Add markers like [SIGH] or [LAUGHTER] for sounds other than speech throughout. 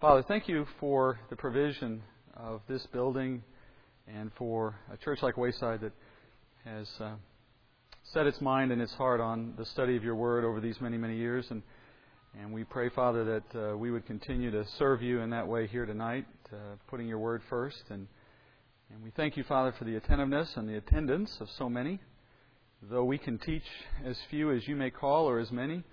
Father, thank you for the provision of this building and for a church like Wayside that has uh, set its mind and its heart on the study of your word over these many, many years. And, and we pray, Father, that uh, we would continue to serve you in that way here tonight, uh, putting your word first. And, and we thank you, Father, for the attentiveness and the attendance of so many. Though we can teach as few as you may call or as many,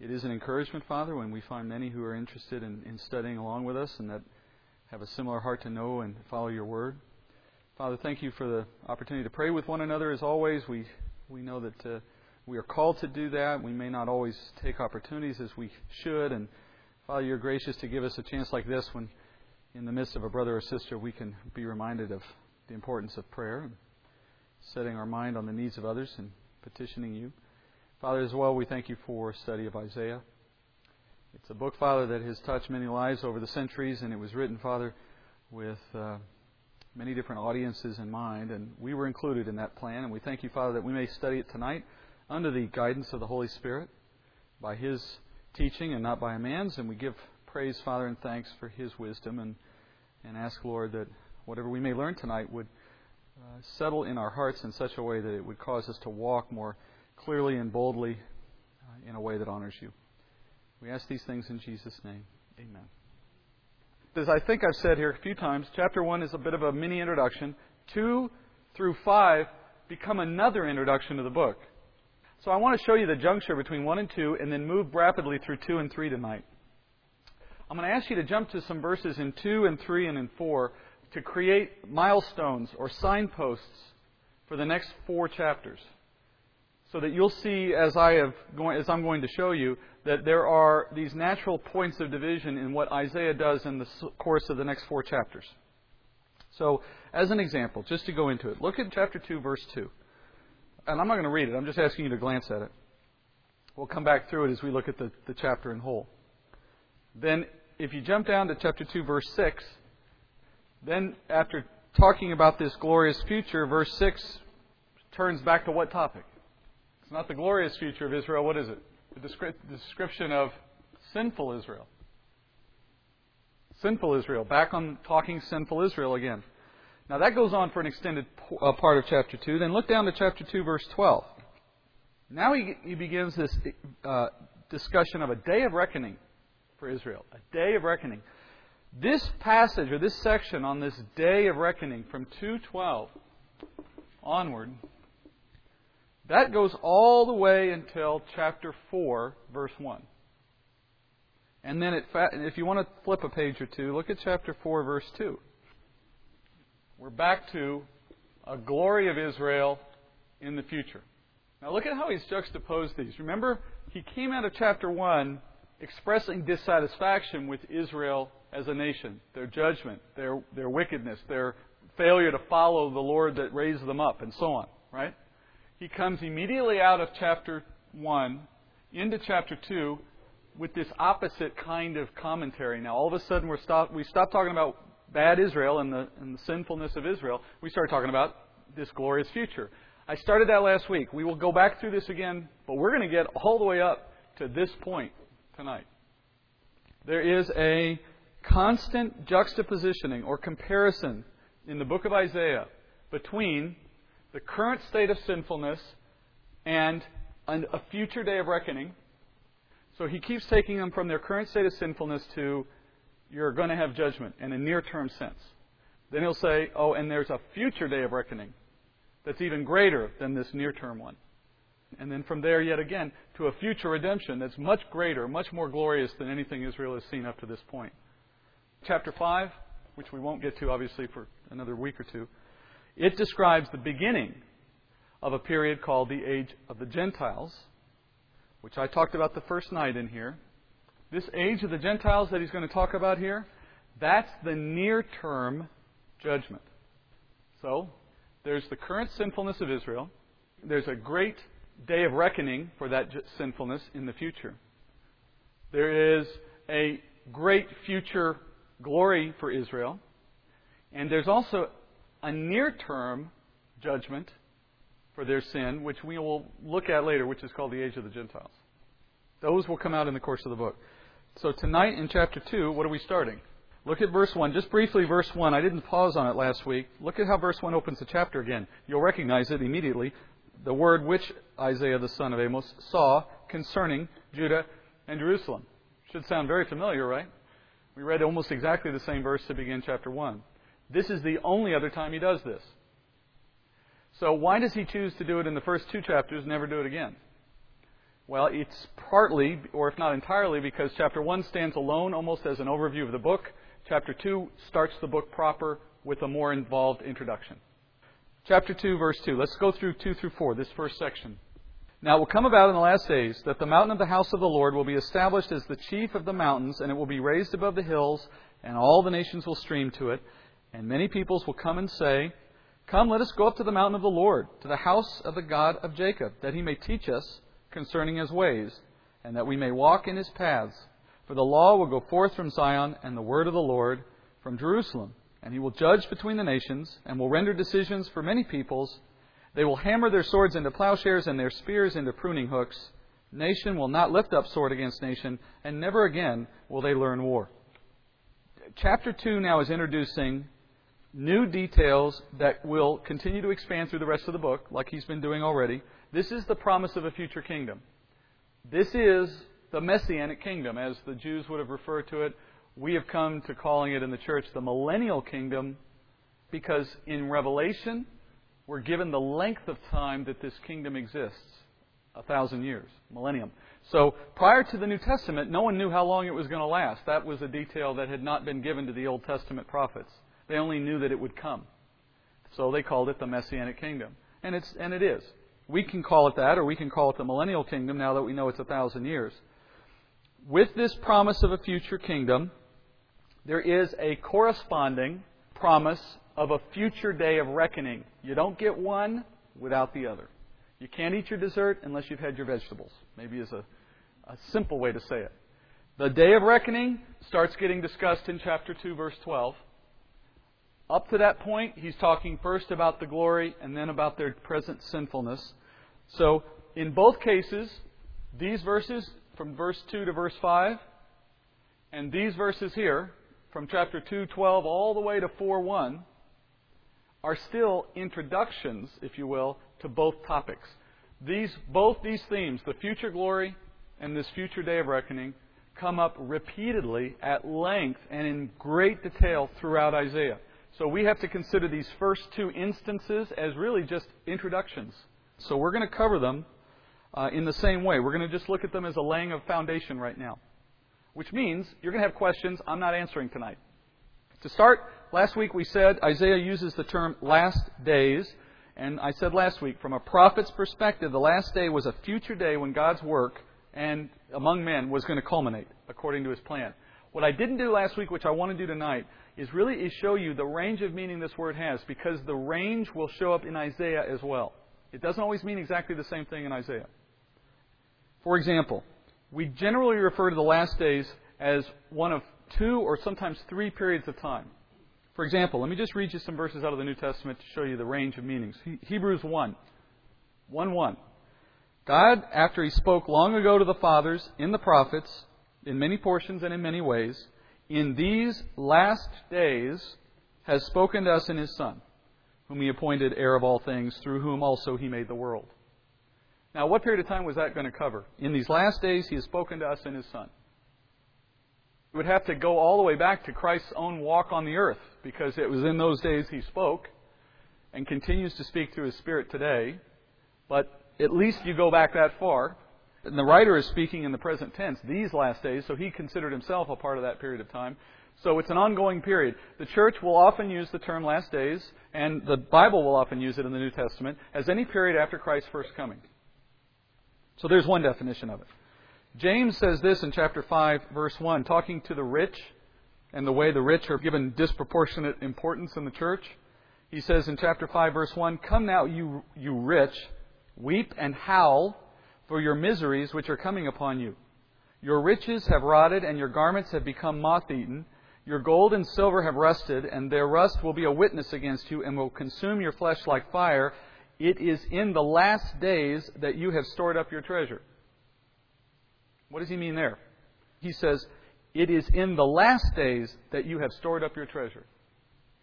it is an encouragement, Father, when we find many who are interested in, in studying along with us and that have a similar heart to know and follow your word. Father, thank you for the opportunity to pray with one another as always. We, we know that uh, we are called to do that. We may not always take opportunities as we should. And Father, you're gracious to give us a chance like this when, in the midst of a brother or sister, we can be reminded of the importance of prayer and setting our mind on the needs of others and petitioning you. Father, as well, we thank you for study of Isaiah. It's a book, Father, that has touched many lives over the centuries, and it was written, Father, with uh, many different audiences in mind, and we were included in that plan. And we thank you, Father, that we may study it tonight under the guidance of the Holy Spirit by His teaching and not by a man's. And we give praise, Father, and thanks for His wisdom, and and ask, Lord, that whatever we may learn tonight would uh, settle in our hearts in such a way that it would cause us to walk more clearly and boldly uh, in a way that honors you. We ask these things in Jesus' name. Amen. As I think I've said here a few times, chapter 1 is a bit of a mini introduction. 2 through 5 become another introduction to the book. So I want to show you the juncture between 1 and 2 and then move rapidly through 2 and 3 tonight. I'm going to ask you to jump to some verses in 2 and 3 and in 4 to create milestones or signposts for the next four chapters so that you'll see as I have going, as I'm going to show you that there are these natural points of division in what Isaiah does in the course of the next four chapters. So, as an example, just to go into it, look at chapter 2, verse 2. And I'm not going to read it, I'm just asking you to glance at it. We'll come back through it as we look at the, the chapter in whole. Then, if you jump down to chapter 2, verse 6, then after talking about this glorious future, verse 6 turns back to what topic? It's not the glorious future of Israel. What is it? The description of sinful Israel. Sinful Israel. Back on talking sinful Israel again. Now that goes on for an extended uh, part of chapter 2. Then look down to chapter 2, verse 12. Now he, he begins this uh, discussion of a day of reckoning for Israel. A day of reckoning. This passage, or this section on this day of reckoning from 212 onward, that goes all the way until chapter 4, verse 1. And then, it, if you want to flip a page or two, look at chapter 4, verse 2. We're back to a glory of Israel in the future. Now, look at how he's juxtaposed these. Remember, he came out of chapter 1 expressing dissatisfaction with Israel as a nation, their judgment, their, their wickedness, their failure to follow the Lord that raised them up, and so on, right? He comes immediately out of chapter 1 into chapter 2 with this opposite kind of commentary. Now, all of a sudden, we're stop, we stop talking about bad Israel and the, and the sinfulness of Israel. We start talking about this glorious future. I started that last week. We will go back through this again, but we're going to get all the way up to this point tonight. There is a constant juxtapositioning or comparison in the book of Isaiah between the current state of sinfulness and a future day of reckoning. So he keeps taking them from their current state of sinfulness to you're going to have judgment in a near term sense. Then he'll say, oh, and there's a future day of reckoning that's even greater than this near term one. And then from there, yet again, to a future redemption that's much greater, much more glorious than anything Israel has seen up to this point. Chapter 5, which we won't get to obviously for another week or two, it describes the beginning of a period called the Age of the Gentiles, which I talked about the first night in here. This Age of the Gentiles that he's going to talk about here, that's the near term judgment. So, there's the current sinfulness of Israel. There's a great day of reckoning for that sinfulness in the future. There is a great future glory for Israel. And there's also a near term judgment for their sin, which we will look at later, which is called the age of the Gentiles. Those will come out in the course of the book. So tonight in chapter 2, what are we starting? Look at verse 1. Just briefly, verse 1. I didn't pause on it last week. Look at how verse 1 opens the chapter again. You'll recognize it immediately. The word which Isaiah the son of Amos saw concerning Judah and Jerusalem. Should sound very familiar, right? We read almost exactly the same verse to begin chapter 1. This is the only other time he does this. So why does he choose to do it in the first two chapters and never do it again? Well, it's partly, or if not entirely, because chapter 1 stands alone almost as an overview of the book. Chapter 2 starts the book proper with a more involved introduction. Chapter 2, verse 2. Let's go through 2 through 4, this first section. Now it will come about in the last days that the mountain of the house of the Lord will be established as the chief of the mountains, and it will be raised above the hills, and all the nations will stream to it. And many peoples will come and say, Come, let us go up to the mountain of the Lord, to the house of the God of Jacob, that he may teach us concerning his ways, and that we may walk in his paths. For the law will go forth from Zion, and the word of the Lord from Jerusalem. And he will judge between the nations, and will render decisions for many peoples. They will hammer their swords into plowshares and their spears into pruning hooks. Nation will not lift up sword against nation, and never again will they learn war. Chapter 2 now is introducing new details that will continue to expand through the rest of the book, like he's been doing already. This is the promise of a future kingdom. This is the Messianic kingdom, as the Jews would have referred to it. We have come to calling it in the church the millennial kingdom because in Revelation, we're given the length of time that this kingdom exists a thousand years, millennium. So prior to the New Testament, no one knew how long it was going to last. That was a detail that had not been given to the Old Testament prophets. They only knew that it would come. So they called it the Messianic kingdom. And, it's, and it is. We can call it that, or we can call it the millennial kingdom now that we know it's a thousand years. With this promise of a future kingdom, there is a corresponding promise of a future day of reckoning. You don't get one without the other. You can't eat your dessert unless you've had your vegetables. Maybe is a, a simple way to say it. The day of reckoning starts getting discussed in chapter 2, verse 12. Up to that point, he's talking first about the glory and then about their present sinfulness. So, in both cases, these verses from verse 2 to verse 5, and these verses here, from chapter 2:12 all the way to 4:1, are still introductions, if you will, to both topics. These, both these themes, the future glory and this future day of reckoning, come up repeatedly at length and in great detail throughout Isaiah. So we have to consider these first two instances as really just introductions. So we're going to cover them uh, in the same way. We're going to just look at them as a laying of foundation right now. Which means you're going to have questions I'm not answering tonight. To start, last week we said Isaiah uses the term last days. And I said last week, from a prophet's perspective, the last day was a future day when God's work and among men was going to culminate according to his plan. What I didn't do last week, which I want to do tonight, is really is show you the range of meaning this word has, because the range will show up in Isaiah as well. It doesn't always mean exactly the same thing in Isaiah. For example, we generally refer to the last days as one of two or sometimes three periods of time. For example, let me just read you some verses out of the New Testament to show you the range of meanings. Hebrews 1. 1 1. God, after He spoke long ago to the fathers in the prophets, in many portions and in many ways, in these last days has spoken to us in His Son, whom He appointed heir of all things, through whom also He made the world. Now, what period of time was that going to cover? In these last days, He has spoken to us in His Son. It would have to go all the way back to Christ's own walk on the earth, because it was in those days He spoke and continues to speak through His Spirit today. But at least you go back that far. And the writer is speaking in the present tense, these last days, so he considered himself a part of that period of time. So it's an ongoing period. The church will often use the term last days, and the Bible will often use it in the New Testament, as any period after Christ's first coming. So there's one definition of it. James says this in chapter 5, verse 1, talking to the rich and the way the rich are given disproportionate importance in the church. He says in chapter 5, verse 1, Come now, you, you rich, weep and howl for your miseries which are coming upon you. Your riches have rotted, and your garments have become moth eaten. Your gold and silver have rusted, and their rust will be a witness against you, and will consume your flesh like fire. It is in the last days that you have stored up your treasure. What does he mean there? He says, it is in the last days that you have stored up your treasure.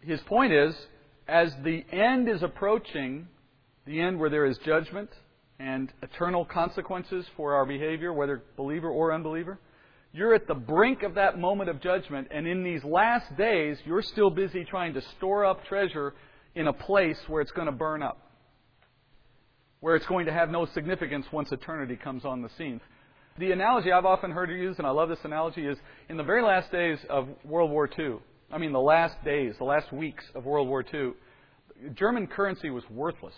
His point is, as the end is approaching, the end where there is judgment and eternal consequences for our behavior, whether believer or unbeliever, you're at the brink of that moment of judgment, and in these last days, you're still busy trying to store up treasure in a place where it's going to burn up, where it's going to have no significance once eternity comes on the scene. The analogy I've often heard used, and I love this analogy, is in the very last days of World War II, I mean the last days, the last weeks of World War II, German currency was worthless.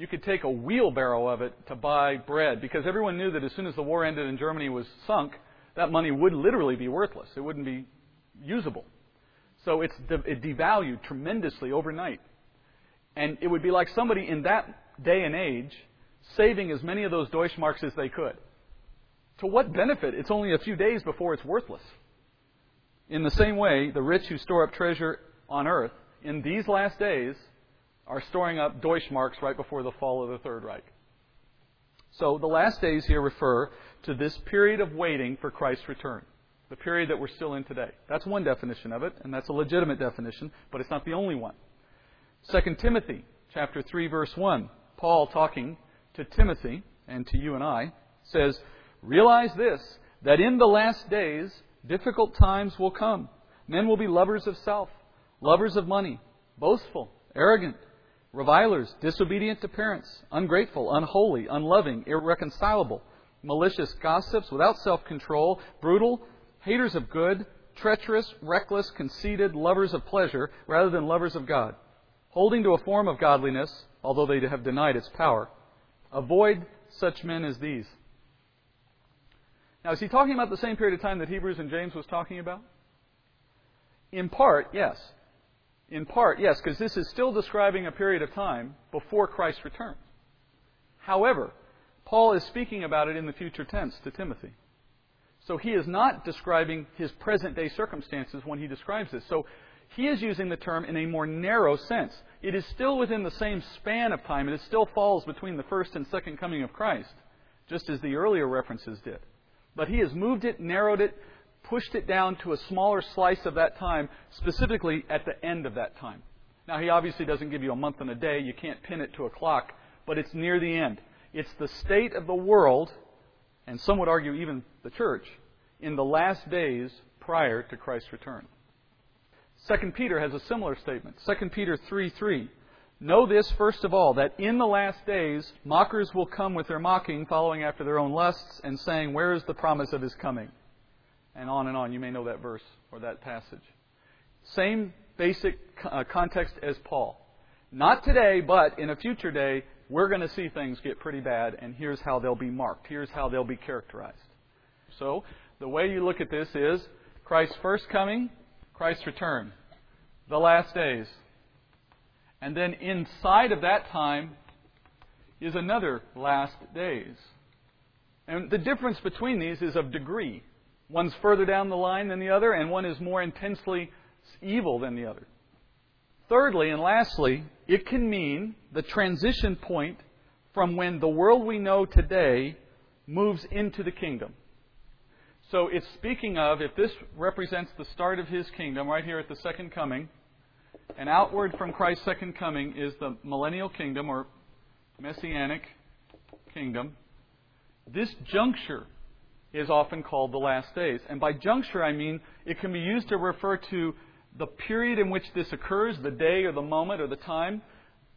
You could take a wheelbarrow of it to buy bread because everyone knew that as soon as the war ended and Germany was sunk, that money would literally be worthless. It wouldn't be usable. So it's it devalued tremendously overnight. And it would be like somebody in that day and age saving as many of those Deutschmarks as they could. To what benefit? It's only a few days before it's worthless. In the same way, the rich who store up treasure on earth in these last days are storing up Deutschmarks right before the fall of the Third Reich. So the last days here refer to this period of waiting for Christ's return, the period that we're still in today. That's one definition of it, and that's a legitimate definition, but it's not the only one. 2 Timothy chapter 3 verse 1, Paul talking to Timothy and to you and I says, Realize this, that in the last days difficult times will come. Men will be lovers of self, lovers of money, boastful, arrogant, revilers, disobedient to parents, ungrateful, unholy, unloving, irreconcilable, malicious, gossips, without self control, brutal, haters of good, treacherous, reckless, conceited, lovers of pleasure rather than lovers of God, holding to a form of godliness, although they have denied its power. Avoid such men as these. Now, is he talking about the same period of time that Hebrews and James was talking about? In part, yes. In part, yes, because this is still describing a period of time before Christ returns. However, Paul is speaking about it in the future tense to Timothy. So he is not describing his present day circumstances when he describes this. So he is using the term in a more narrow sense. It is still within the same span of time, and it still falls between the first and second coming of Christ, just as the earlier references did. But he has moved it, narrowed it, pushed it down to a smaller slice of that time, specifically at the end of that time. Now, he obviously doesn't give you a month and a day. You can't pin it to a clock, but it's near the end. It's the state of the world, and some would argue even the church, in the last days prior to Christ's return. 2 Peter has a similar statement. 2 Peter 3 3. Know this, first of all, that in the last days mockers will come with their mocking, following after their own lusts, and saying, Where is the promise of his coming? And on and on. You may know that verse or that passage. Same basic uh, context as Paul. Not today, but in a future day, we're going to see things get pretty bad, and here's how they'll be marked. Here's how they'll be characterized. So, the way you look at this is Christ's first coming, Christ's return, the last days. And then inside of that time is another last days. And the difference between these is of degree. One's further down the line than the other, and one is more intensely evil than the other. Thirdly and lastly, it can mean the transition point from when the world we know today moves into the kingdom. So it's speaking of, if this represents the start of his kingdom, right here at the second coming, and outward from Christ's second coming is the millennial kingdom or messianic kingdom. This juncture is often called the last days. And by juncture, I mean it can be used to refer to the period in which this occurs, the day or the moment or the time,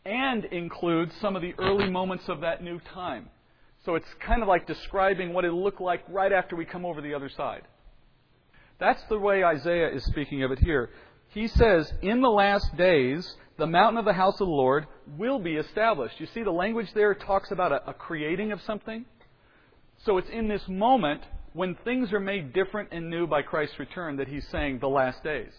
and includes some of the early moments of that new time. So it's kind of like describing what it'll look like right after we come over the other side. That's the way Isaiah is speaking of it here he says, In the last days, the mountain of the house of the Lord will be established. You see, the language there talks about a, a creating of something. So it's in this moment when things are made different and new by Christ's return that he's saying the last days.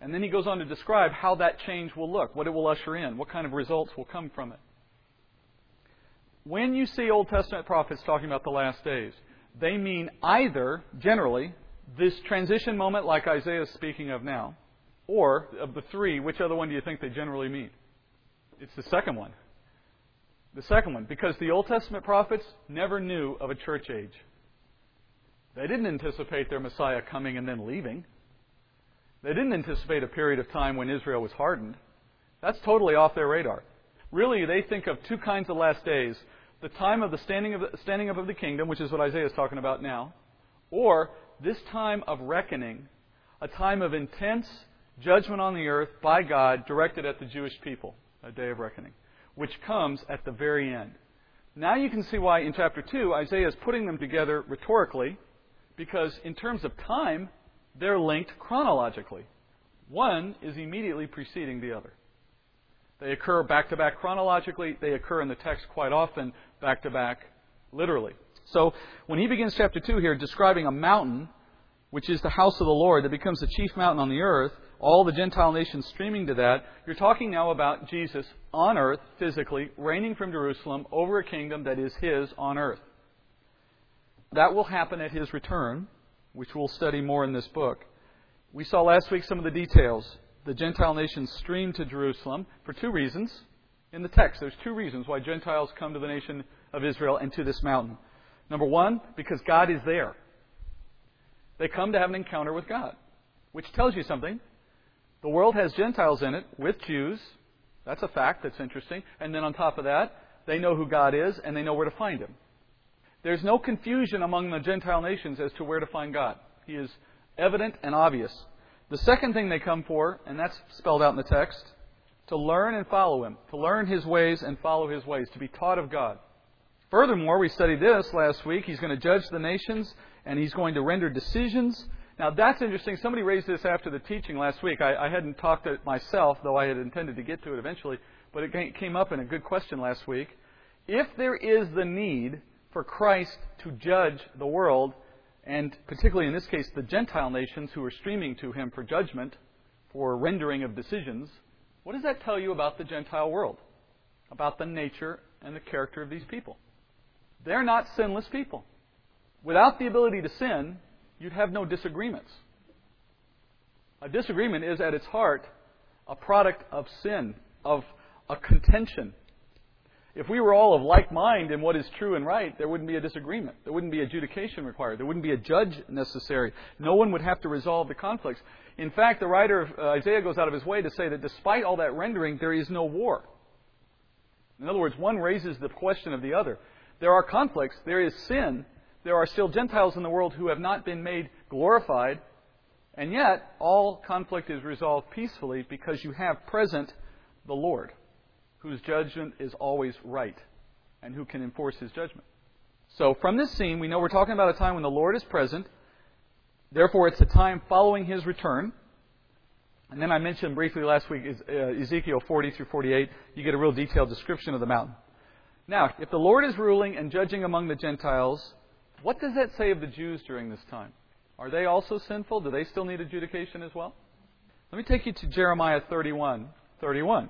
And then he goes on to describe how that change will look, what it will usher in, what kind of results will come from it. When you see Old Testament prophets talking about the last days, they mean either, generally, this transition moment, like Isaiah is speaking of now, or of the three, which other one do you think they generally mean? It's the second one. The second one, because the Old Testament prophets never knew of a church age. They didn't anticipate their Messiah coming and then leaving. They didn't anticipate a period of time when Israel was hardened. That's totally off their radar. Really, they think of two kinds of last days the time of the standing, of standing up of the kingdom, which is what Isaiah is talking about now, or this time of reckoning, a time of intense judgment on the earth by God directed at the Jewish people, a day of reckoning, which comes at the very end. Now you can see why in chapter 2 Isaiah is putting them together rhetorically, because in terms of time, they're linked chronologically. One is immediately preceding the other. They occur back to back chronologically. They occur in the text quite often back to back literally. So when he begins chapter 2 here describing a mountain, which is the house of the Lord that becomes the chief mountain on the earth, all the Gentile nations streaming to that, you're talking now about Jesus on earth, physically, reigning from Jerusalem over a kingdom that is his on earth. That will happen at his return, which we'll study more in this book. We saw last week some of the details. The Gentile nations stream to Jerusalem for two reasons. In the text, there's two reasons why Gentiles come to the nation of Israel and to this mountain. Number one, because God is there. They come to have an encounter with God, which tells you something. The world has Gentiles in it with Jews. That's a fact that's interesting. And then on top of that, they know who God is and they know where to find Him. There's no confusion among the Gentile nations as to where to find God. He is evident and obvious. The second thing they come for, and that's spelled out in the text, to learn and follow Him, to learn His ways and follow His ways, to be taught of God. Furthermore, we studied this last week. He's going to judge the nations and He's going to render decisions. Now, that's interesting. Somebody raised this after the teaching last week. I, I hadn't talked it myself, though I had intended to get to it eventually, but it came up in a good question last week. If there is the need for Christ to judge the world, and particularly in this case, the Gentile nations who are streaming to him for judgment, for rendering of decisions, what does that tell you about the Gentile world? About the nature and the character of these people? They're not sinless people. Without the ability to sin, you'd have no disagreements. A disagreement is at its heart a product of sin, of a contention, if we were all of like mind in what is true and right, there wouldn't be a disagreement. There wouldn't be adjudication required. There wouldn't be a judge necessary. No one would have to resolve the conflicts. In fact, the writer of uh, Isaiah goes out of his way to say that despite all that rendering, there is no war. In other words, one raises the question of the other. There are conflicts, there is sin, there are still Gentiles in the world who have not been made glorified, and yet all conflict is resolved peacefully because you have present the Lord whose judgment is always right and who can enforce his judgment. So, from this scene, we know we're talking about a time when the Lord is present. Therefore, it's a time following his return. And then I mentioned briefly last week uh, Ezekiel 40 through 48. You get a real detailed description of the mountain. Now, if the Lord is ruling and judging among the Gentiles, what does that say of the Jews during this time? Are they also sinful? Do they still need adjudication as well? Let me take you to Jeremiah 31. 31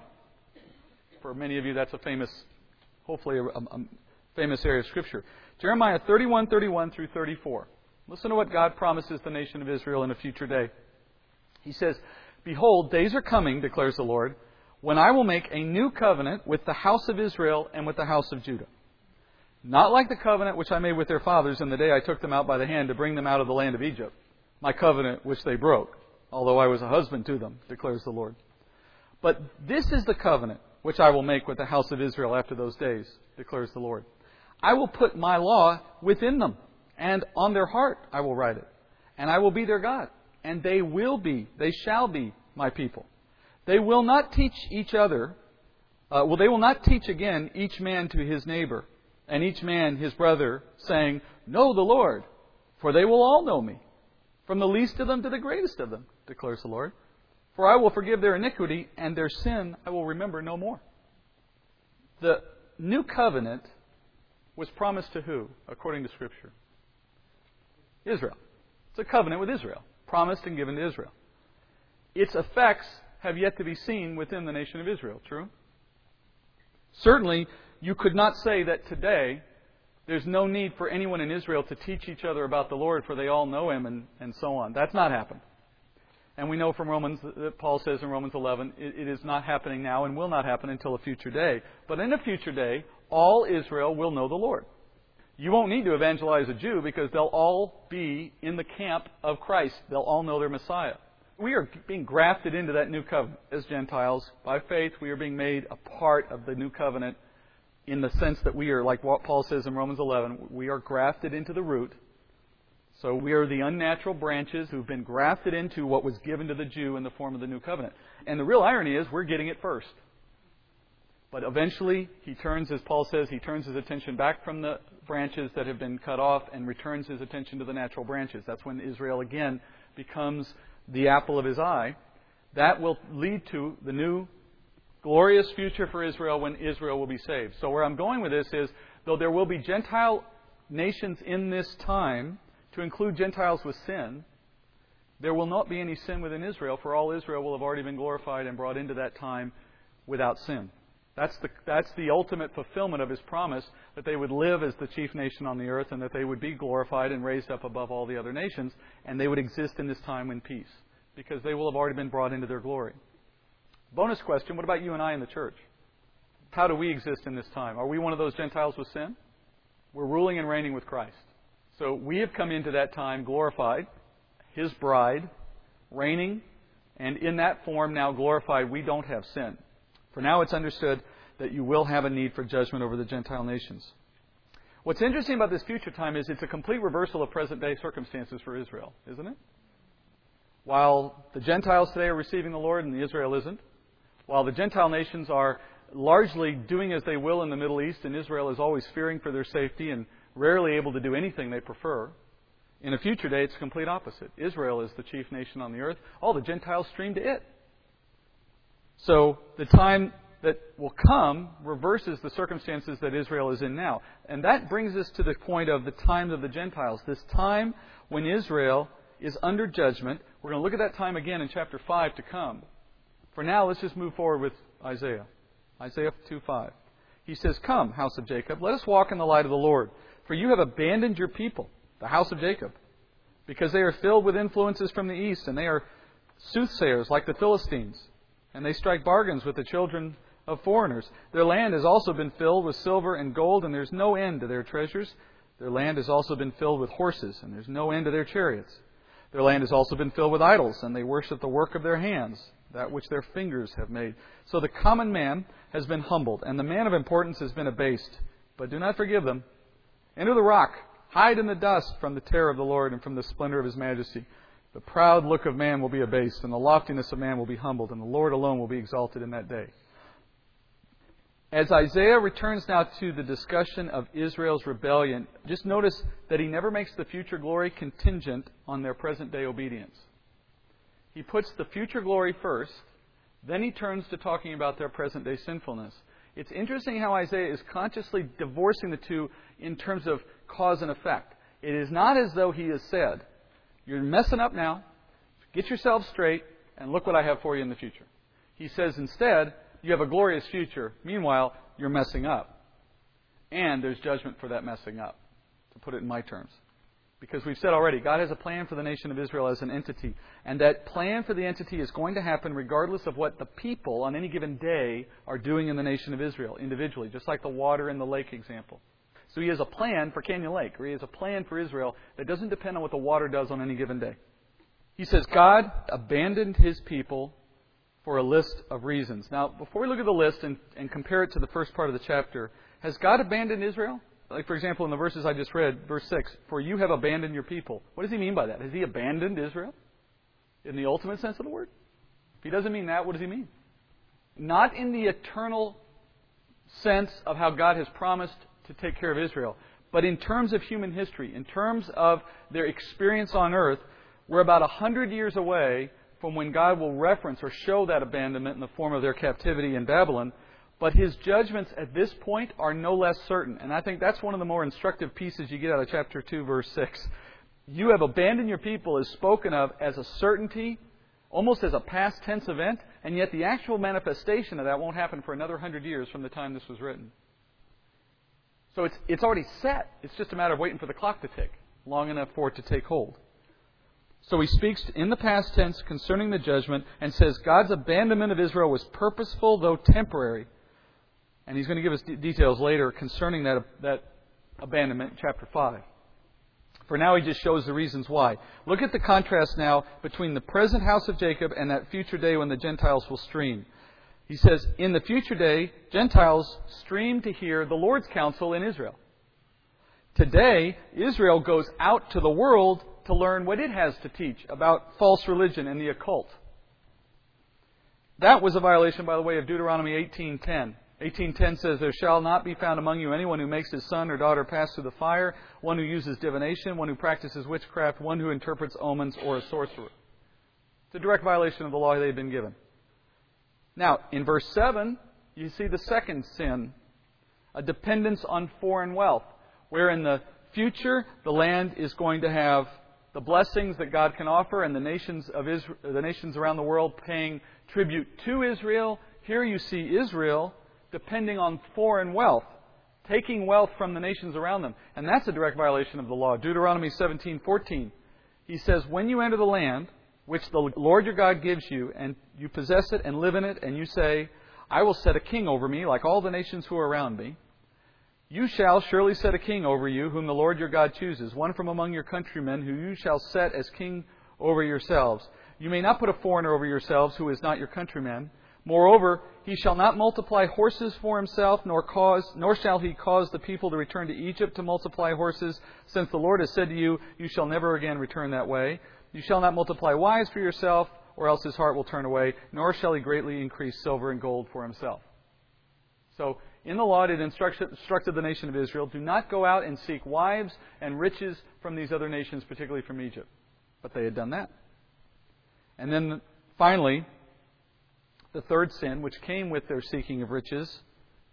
for many of you, that's a famous, hopefully, a, a famous area of Scripture. Jeremiah 31, 31 through 34. Listen to what God promises the nation of Israel in a future day. He says, Behold, days are coming, declares the Lord, when I will make a new covenant with the house of Israel and with the house of Judah. Not like the covenant which I made with their fathers in the day I took them out by the hand to bring them out of the land of Egypt, my covenant which they broke, although I was a husband to them, declares the Lord. But this is the covenant which I will make with the house of Israel after those days, declares the Lord. I will put my law within them, and on their heart I will write it. And I will be their God, and they will be, they shall be my people. They will not teach each other, uh, well, they will not teach again each man to his neighbor, and each man his brother, saying, Know the Lord, for they will all know me, from the least of them to the greatest of them, declares the Lord. For I will forgive their iniquity, and their sin I will remember no more. The new covenant was promised to who, according to Scripture? Israel. It's a covenant with Israel, promised and given to Israel. Its effects have yet to be seen within the nation of Israel, true? Certainly, you could not say that today there's no need for anyone in Israel to teach each other about the Lord, for they all know Him and, and so on. That's not happened. And we know from Romans uh, that Paul says in Romans 11, it, it is not happening now and will not happen until a future day. But in a future day, all Israel will know the Lord. you won't need to evangelize a Jew because they'll all be in the camp of Christ. They'll all know their Messiah. We are being grafted into that new covenant as Gentiles. By faith, we are being made a part of the new covenant in the sense that we are, like what Paul says in Romans 11, we are grafted into the root. So we are the unnatural branches who've been grafted into what was given to the Jew in the form of the new covenant. And the real irony is we're getting it first. But eventually, he turns, as Paul says, he turns his attention back from the branches that have been cut off and returns his attention to the natural branches. That's when Israel again becomes the apple of his eye. That will lead to the new glorious future for Israel when Israel will be saved. So, where I'm going with this is though there will be Gentile nations in this time, to include Gentiles with sin, there will not be any sin within Israel, for all Israel will have already been glorified and brought into that time without sin. That's the, that's the ultimate fulfillment of his promise that they would live as the chief nation on the earth and that they would be glorified and raised up above all the other nations and they would exist in this time in peace because they will have already been brought into their glory. Bonus question what about you and I in the church? How do we exist in this time? Are we one of those Gentiles with sin? We're ruling and reigning with Christ. So we have come into that time glorified, His bride, reigning, and in that form now glorified, we don't have sin. For now it's understood that you will have a need for judgment over the Gentile nations. What's interesting about this future time is it's a complete reversal of present day circumstances for Israel, isn't it? While the Gentiles today are receiving the Lord and the Israel isn't, while the Gentile nations are largely doing as they will in the Middle East and Israel is always fearing for their safety and rarely able to do anything they prefer, in a future day it's complete opposite. Israel is the chief nation on the earth. All the Gentiles stream to it. So the time that will come reverses the circumstances that Israel is in now. And that brings us to the point of the times of the Gentiles. This time when Israel is under judgment. We're going to look at that time again in chapter 5 to come. For now, let's just move forward with Isaiah. Isaiah 2:5. He says, Come, house of Jacob, let us walk in the light of the Lord. For you have abandoned your people, the house of Jacob, because they are filled with influences from the east, and they are soothsayers like the Philistines and they strike bargains with the children of foreigners. Their land has also been filled with silver and gold, and there's no end to their treasures. Their land has also been filled with horses, and there's no end to their chariots. Their land has also been filled with idols, and they worship the work of their hands, that which their fingers have made. So the common man has been humbled, and the man of importance has been abased. But do not forgive them. Enter the rock, hide in the dust from the terror of the Lord and from the splendor of his majesty. The proud look of man will be abased, and the loftiness of man will be humbled, and the Lord alone will be exalted in that day. As Isaiah returns now to the discussion of Israel's rebellion, just notice that he never makes the future glory contingent on their present day obedience. He puts the future glory first, then he turns to talking about their present day sinfulness. It's interesting how Isaiah is consciously divorcing the two in terms of cause and effect. It is not as though he has said, you're messing up now. Get yourself straight, and look what I have for you in the future. He says instead, you have a glorious future. Meanwhile, you're messing up. And there's judgment for that messing up, to put it in my terms. Because we've said already, God has a plan for the nation of Israel as an entity. And that plan for the entity is going to happen regardless of what the people on any given day are doing in the nation of Israel individually, just like the water in the lake example. So he has a plan for Canyon Lake, or he has a plan for Israel that doesn't depend on what the water does on any given day. He says God abandoned his people for a list of reasons. Now, before we look at the list and, and compare it to the first part of the chapter, has God abandoned Israel? Like, for example, in the verses I just read, verse 6, for you have abandoned your people. What does he mean by that? Has he abandoned Israel? In the ultimate sense of the word? If he doesn't mean that, what does he mean? Not in the eternal sense of how God has promised to take care of Israel. But in terms of human history, in terms of their experience on earth, we're about a hundred years away from when God will reference or show that abandonment in the form of their captivity in Babylon. But his judgments at this point are no less certain. And I think that's one of the more instructive pieces you get out of chapter 2, verse 6. You have abandoned your people is spoken of as a certainty, almost as a past tense event, and yet the actual manifestation of that won't happen for another hundred years from the time this was written. So it's, it's already set. It's just a matter of waiting for the clock to tick long enough for it to take hold. So he speaks in the past tense concerning the judgment and says God's abandonment of Israel was purposeful though temporary. And he's going to give us details later concerning that, that abandonment chapter 5. For now, he just shows the reasons why. Look at the contrast now between the present house of Jacob and that future day when the Gentiles will stream. He says, In the future day, Gentiles stream to hear the Lord's counsel in Israel. Today, Israel goes out to the world to learn what it has to teach about false religion and the occult. That was a violation, by the way, of Deuteronomy 18:10. 18:10 says, "There shall not be found among you anyone who makes his son or daughter pass through the fire, one who uses divination, one who practices witchcraft, one who interprets omens, or a sorcerer." It's a direct violation of the law they've been given. Now, in verse 7, you see the second sin, a dependence on foreign wealth, where in the future the land is going to have the blessings that God can offer, and the nations of Israel, the nations around the world paying tribute to Israel. Here you see Israel depending on foreign wealth, taking wealth from the nations around them, and that's a direct violation of the law. Deuteronomy 17:14. He says, "When you enter the land which the Lord your God gives you, and you possess it and live in it, and you say, I will set a king over me, like all the nations who are around me." You shall surely set a king over you, whom the Lord your God chooses, one from among your countrymen, who you shall set as king over yourselves. You may not put a foreigner over yourselves, who is not your countryman. Moreover, he shall not multiply horses for himself, nor cause, nor shall he cause the people to return to Egypt to multiply horses, since the Lord has said to you, You shall never again return that way. You shall not multiply wives for yourself, or else his heart will turn away, nor shall he greatly increase silver and gold for himself. So in the law, it instructed the nation of Israel do not go out and seek wives and riches from these other nations, particularly from Egypt. But they had done that. And then finally, the third sin, which came with their seeking of riches,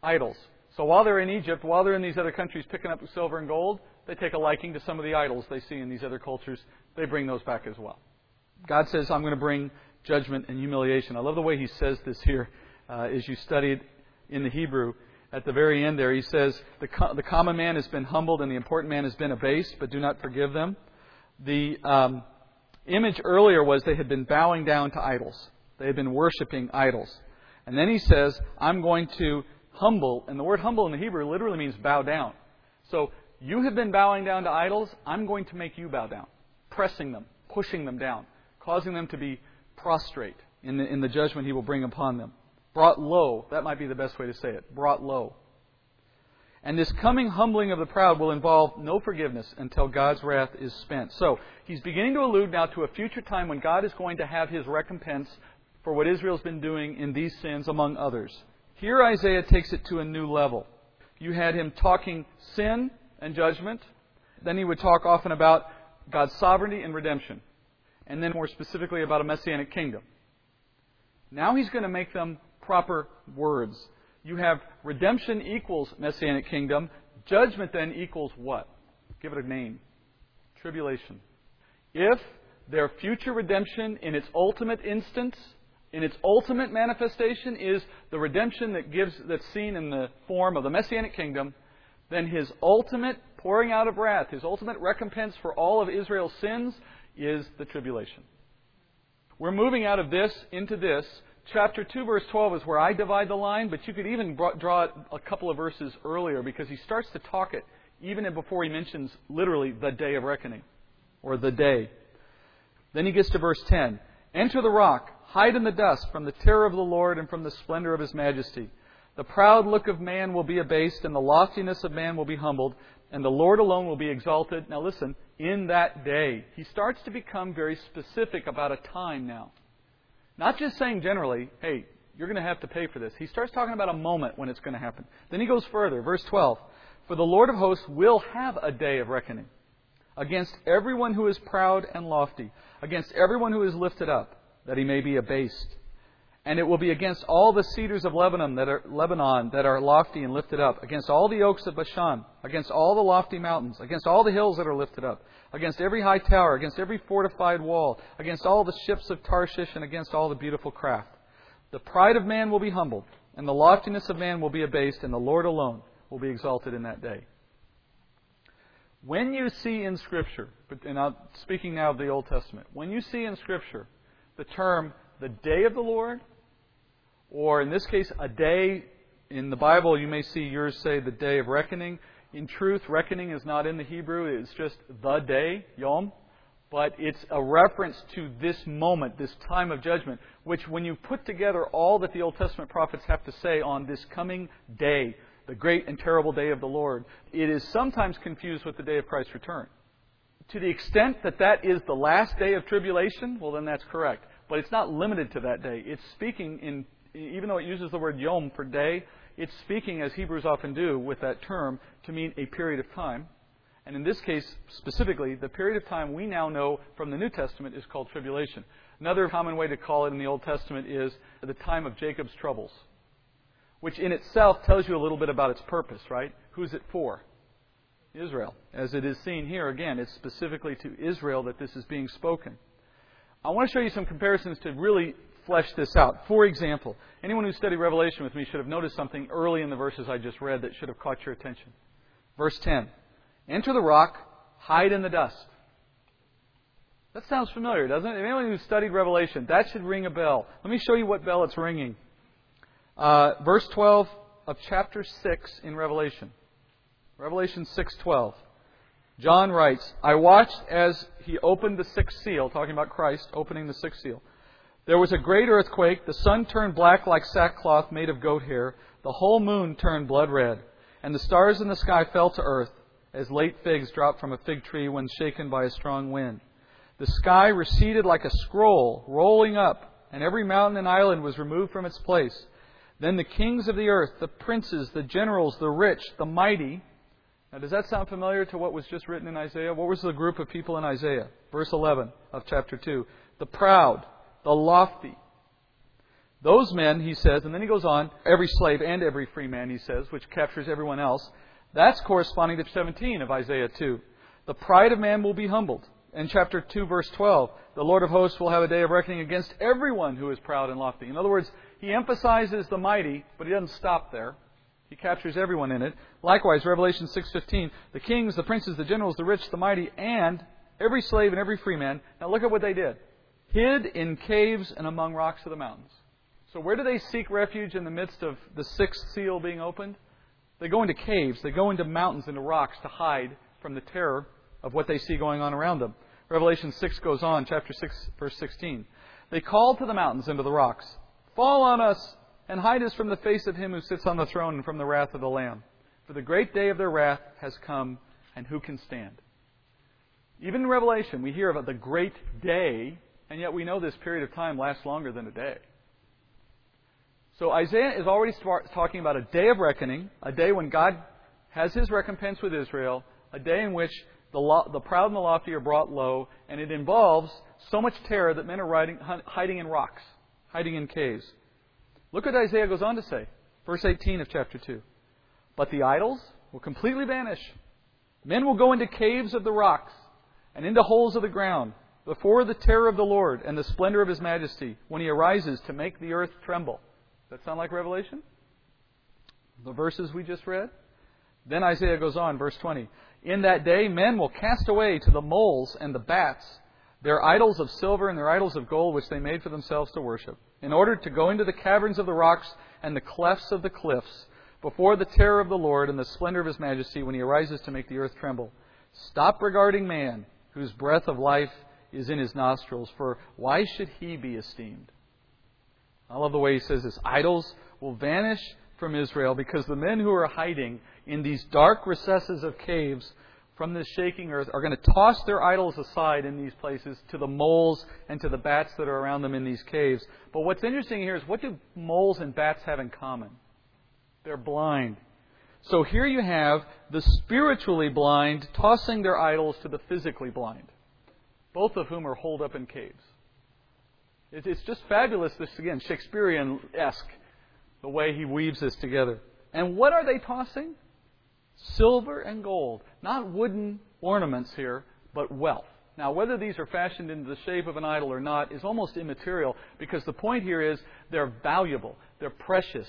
idols. So while they're in Egypt, while they're in these other countries picking up silver and gold, they take a liking to some of the idols they see in these other cultures. They bring those back as well. God says, I'm going to bring judgment and humiliation. I love the way he says this here uh, as you study it in the Hebrew at the very end there, he says, the, co- the common man has been humbled and the important man has been abased, but do not forgive them. The um, image earlier was they had been bowing down to idols. They had been worshiping idols. And then he says, I'm going to humble, and the word humble in the Hebrew literally means bow down. So you have been bowing down to idols, I'm going to make you bow down, pressing them, pushing them down, causing them to be prostrate in the, in the judgment he will bring upon them. Brought low. That might be the best way to say it. Brought low. And this coming humbling of the proud will involve no forgiveness until God's wrath is spent. So, he's beginning to allude now to a future time when God is going to have his recompense for what Israel's been doing in these sins, among others. Here, Isaiah takes it to a new level. You had him talking sin and judgment. Then he would talk often about God's sovereignty and redemption. And then more specifically about a messianic kingdom. Now he's going to make them proper words. You have redemption equals messianic kingdom. Judgment then equals what? Give it a name. Tribulation. If their future redemption in its ultimate instance, in its ultimate manifestation is the redemption that gives that's seen in the form of the messianic kingdom, then his ultimate pouring out of wrath, his ultimate recompense for all of Israel's sins is the tribulation. We're moving out of this into this chapter 2, verse 12 is where I divide the line, but you could even draw it a couple of verses earlier because he starts to talk it even before he mentions literally the day of reckoning or the day. Then he gets to verse 10 Enter the rock, hide in the dust from the terror of the Lord and from the splendor of his majesty. The proud look of man will be abased, and the loftiness of man will be humbled, and the Lord alone will be exalted. Now listen, in that day. He starts to become very specific about a time now. Not just saying generally, hey, you're going to have to pay for this. He starts talking about a moment when it's going to happen. Then he goes further. Verse 12. For the Lord of hosts will have a day of reckoning against everyone who is proud and lofty, against everyone who is lifted up, that he may be abased. And it will be against all the cedars of Lebanon that are, Lebanon that are lofty and lifted up, against all the oaks of Bashan, against all the lofty mountains, against all the hills that are lifted up, against every high tower, against every fortified wall, against all the ships of Tarshish, and against all the beautiful craft. The pride of man will be humbled, and the loftiness of man will be abased, and the Lord alone will be exalted in that day. When you see in Scripture, and I'm speaking now of the Old Testament, when you see in Scripture the term the day of the Lord, or in this case, a day in the Bible, you may see yours say the day of reckoning. In truth, reckoning is not in the Hebrew, it's just the day, Yom. But it's a reference to this moment, this time of judgment, which when you put together all that the Old Testament prophets have to say on this coming day, the great and terrible day of the Lord, it is sometimes confused with the day of Christ's return. To the extent that that is the last day of tribulation, well, then that's correct. But it's not limited to that day. It's speaking in, even though it uses the word yom for day, it's speaking, as Hebrews often do, with that term to mean a period of time. And in this case, specifically, the period of time we now know from the New Testament is called tribulation. Another common way to call it in the Old Testament is the time of Jacob's troubles, which in itself tells you a little bit about its purpose, right? Who's it for? Israel. As it is seen here, again, it's specifically to Israel that this is being spoken. I want to show you some comparisons to really flesh this out. For example, anyone who studied Revelation with me should have noticed something early in the verses I just read that should have caught your attention. Verse 10 Enter the rock, hide in the dust. That sounds familiar, doesn't it? Anyone who studied Revelation, that should ring a bell. Let me show you what bell it's ringing. Uh, verse 12 of chapter 6 in Revelation. Revelation 6:12. John writes, "I watched as he opened the sixth seal, talking about Christ opening the sixth seal. There was a great earthquake. The sun turned black like sackcloth made of goat hair. The whole moon turned blood red. And the stars in the sky fell to earth, as late figs drop from a fig tree when shaken by a strong wind. The sky receded like a scroll, rolling up, and every mountain and island was removed from its place. Then the kings of the earth, the princes, the generals, the rich, the mighty. Now, does that sound familiar to what was just written in Isaiah? What was the group of people in Isaiah? Verse 11 of chapter 2. The proud, the lofty. Those men, he says, and then he goes on, every slave and every free man, he says, which captures everyone else. That's corresponding to 17 of Isaiah 2. The pride of man will be humbled. In chapter 2, verse 12, the Lord of hosts will have a day of reckoning against everyone who is proud and lofty. In other words, he emphasizes the mighty, but he doesn't stop there. He captures everyone in it. Likewise, Revelation 6:15, the kings, the princes, the generals, the rich, the mighty, and every slave and every free man. Now look at what they did hid in caves and among rocks of the mountains. So, where do they seek refuge in the midst of the sixth seal being opened? They go into caves, they go into mountains, into rocks to hide from the terror of what they see going on around them. Revelation 6 goes on, chapter 6, verse 16. They called to the mountains and to the rocks, Fall on us and hide us from the face of him who sits on the throne and from the wrath of the Lamb. For the great day of their wrath has come, and who can stand? Even in Revelation, we hear about the great day and yet we know this period of time lasts longer than a day. So Isaiah is already talking about a day of reckoning, a day when God has his recompense with Israel, a day in which the, lo- the proud and the lofty are brought low, and it involves so much terror that men are riding, hiding in rocks, hiding in caves. Look what Isaiah goes on to say, verse 18 of chapter 2. But the idols will completely vanish. Men will go into caves of the rocks and into holes of the ground before the terror of the Lord and the splendor of his majesty when he arises to make the earth tremble. Does that sound like Revelation? The verses we just read? Then Isaiah goes on, verse 20. In that day, men will cast away to the moles and the bats their idols of silver and their idols of gold, which they made for themselves to worship, in order to go into the caverns of the rocks and the clefts of the cliffs, before the terror of the Lord and the splendor of his majesty when he arises to make the earth tremble. Stop regarding man, whose breath of life is in his nostrils, for why should he be esteemed? I love the way he says this. Idols will vanish from Israel because the men who are hiding in these dark recesses of caves from this shaking earth are going to toss their idols aside in these places to the moles and to the bats that are around them in these caves. But what's interesting here is what do moles and bats have in common? They're blind. So here you have the spiritually blind tossing their idols to the physically blind both of whom are holed up in caves. It's just fabulous, this again, Shakespearean esque, the way he weaves this together. And what are they tossing? Silver and gold. Not wooden ornaments here, but wealth. Now, whether these are fashioned into the shape of an idol or not is almost immaterial because the point here is they're valuable, they're precious.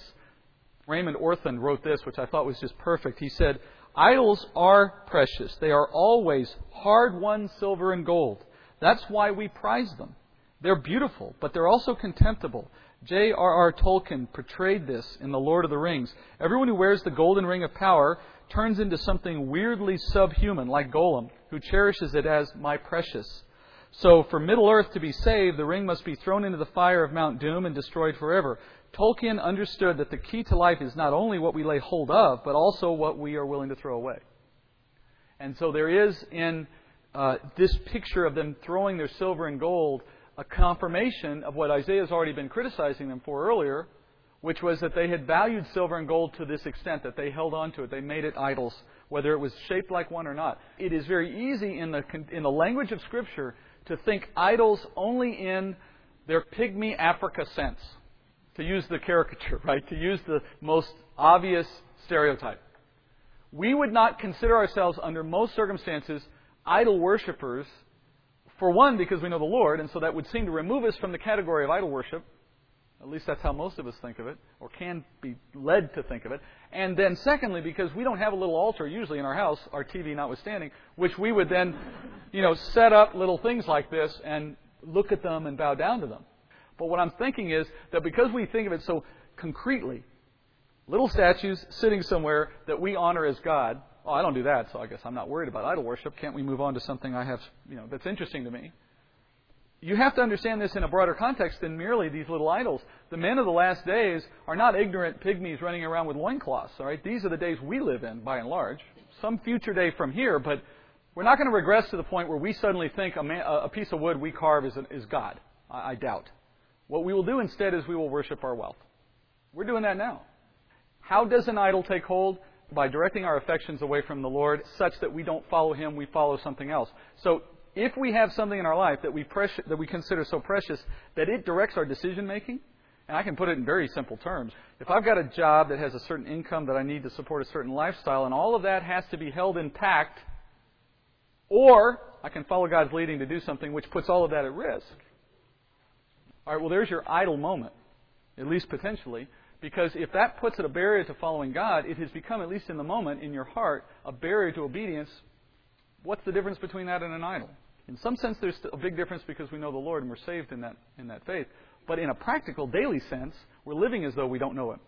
Raymond Ortlund wrote this, which I thought was just perfect. He said, Idols are precious. They are always hard won silver and gold. That's why we prize them. They're beautiful, but they're also contemptible. J.R.R. Tolkien portrayed this in The Lord of the Rings. Everyone who wears the golden ring of power turns into something weirdly subhuman, like Gollum, who cherishes it as my precious. So, for Middle Earth to be saved, the ring must be thrown into the fire of Mount Doom and destroyed forever. Tolkien understood that the key to life is not only what we lay hold of, but also what we are willing to throw away. And so there is in uh, this picture of them throwing their silver and gold a confirmation of what Isaiah has already been criticizing them for earlier, which was that they had valued silver and gold to this extent that they held on to it. They made it idols, whether it was shaped like one or not. It is very easy in the, in the language of Scripture to think idols only in their pygmy Africa sense to use the caricature, [LAUGHS] right? To use the most obvious stereotype. We would not consider ourselves, under most circumstances, idol worshippers, for one, because we know the Lord, and so that would seem to remove us from the category of idol worship. At least that's how most of us think of it, or can be led to think of it. And then, secondly, because we don't have a little altar usually in our house, our TV notwithstanding, which we would then, you know, set up little things like this and look at them and bow down to them. But what I'm thinking is that because we think of it so concretely, little statues sitting somewhere that we honor as God. Oh, I don't do that, so I guess I'm not worried about idol worship. Can't we move on to something I have, you know, that's interesting to me? You have to understand this in a broader context than merely these little idols. The men of the last days are not ignorant pygmies running around with loincloths, all right? These are the days we live in, by and large. Some future day from here, but we're not going to regress to the point where we suddenly think a, man, a piece of wood we carve is, is God. I, I doubt. What we will do instead is we will worship our wealth. We're doing that now. How does an idol take hold? By directing our affections away from the Lord such that we don't follow Him, we follow something else. So if we have something in our life that we, precious, that we consider so precious that it directs our decision making, and I can put it in very simple terms. If I've got a job that has a certain income that I need to support a certain lifestyle, and all of that has to be held intact, or I can follow God's leading to do something which puts all of that at risk, all right, well, there's your idol moment, at least potentially, because if that puts it a barrier to following God, it has become, at least in the moment, in your heart, a barrier to obedience. What's the difference between that and an idol? In some sense, there's a big difference because we know the Lord and we're saved in that, in that faith. But in a practical, daily sense, we're living as though we don't know Him,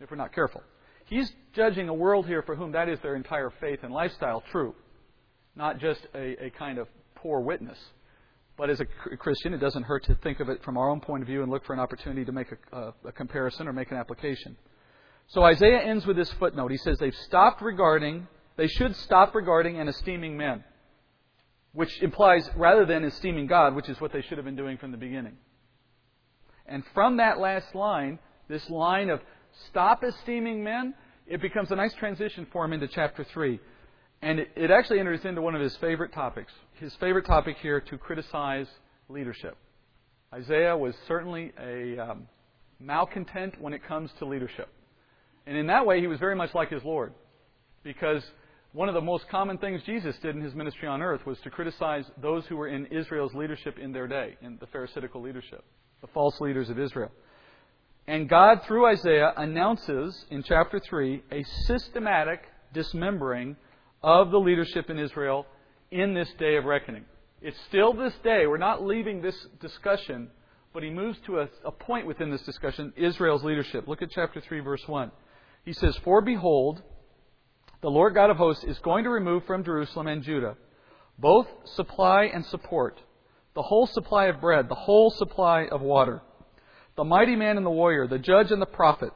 if we're not careful. He's judging a world here for whom that is their entire faith and lifestyle true, not just a, a kind of poor witness but as a Christian, it doesn't hurt to think of it from our own point of view and look for an opportunity to make a, a, a comparison or make an application. So Isaiah ends with this footnote. He says they've stopped regarding, they should stop regarding and esteeming men, which implies rather than esteeming God, which is what they should have been doing from the beginning. And from that last line, this line of stop esteeming men, it becomes a nice transition for him into chapter 3. And it, actually enters into one of his favorite topics. His favorite topic here to criticize leadership. Isaiah was certainly a um, malcontent when it comes to leadership. And in that way, he was very much like his Lord. Because one of the most common things Jesus did in his ministry on earth was to criticize those who were in Israel's leadership in their day, in the Pharisaical leadership, the false leaders of Israel. And God, through Isaiah, announces in chapter 3 a systematic dismembering of the leadership in Israel in this day of reckoning. It's still this day. We're not leaving this discussion, but he moves to a, a, point within this discussion Israel's leadership. Look at chapter 3, verse 1. He says, For behold, the Lord God of hosts is going to remove from Jerusalem and Judah both supply and support, the whole supply of bread, the whole supply of water, the mighty man and the warrior, the judge and the prophet,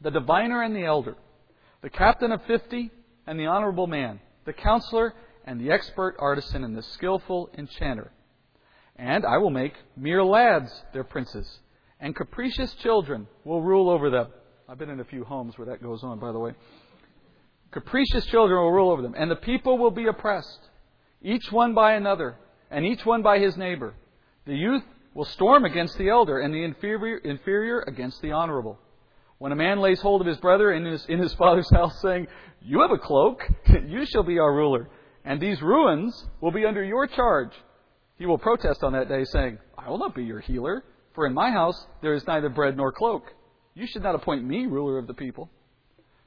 the diviner and the elder, the captain of fifty, and the honorable man, the counselor and the expert artisan and the skillful enchanter. And I will make mere lads their princes, and capricious children will rule over them. I've been in a few homes where that goes on, by the way. Capricious children will rule over them, and the people will be oppressed, each one by another, and each one by his neighbor. The youth will storm against the elder, and the inferior, inferior against the honorable. When a man lays hold of his brother in his, in his [LAUGHS] father's house, saying, You have a cloak, [LAUGHS] you shall be our ruler, and these ruins will be under your charge. He will protest on that day, saying, I will not be your healer, for in my house there is neither bread nor cloak. You should not appoint me ruler of the people.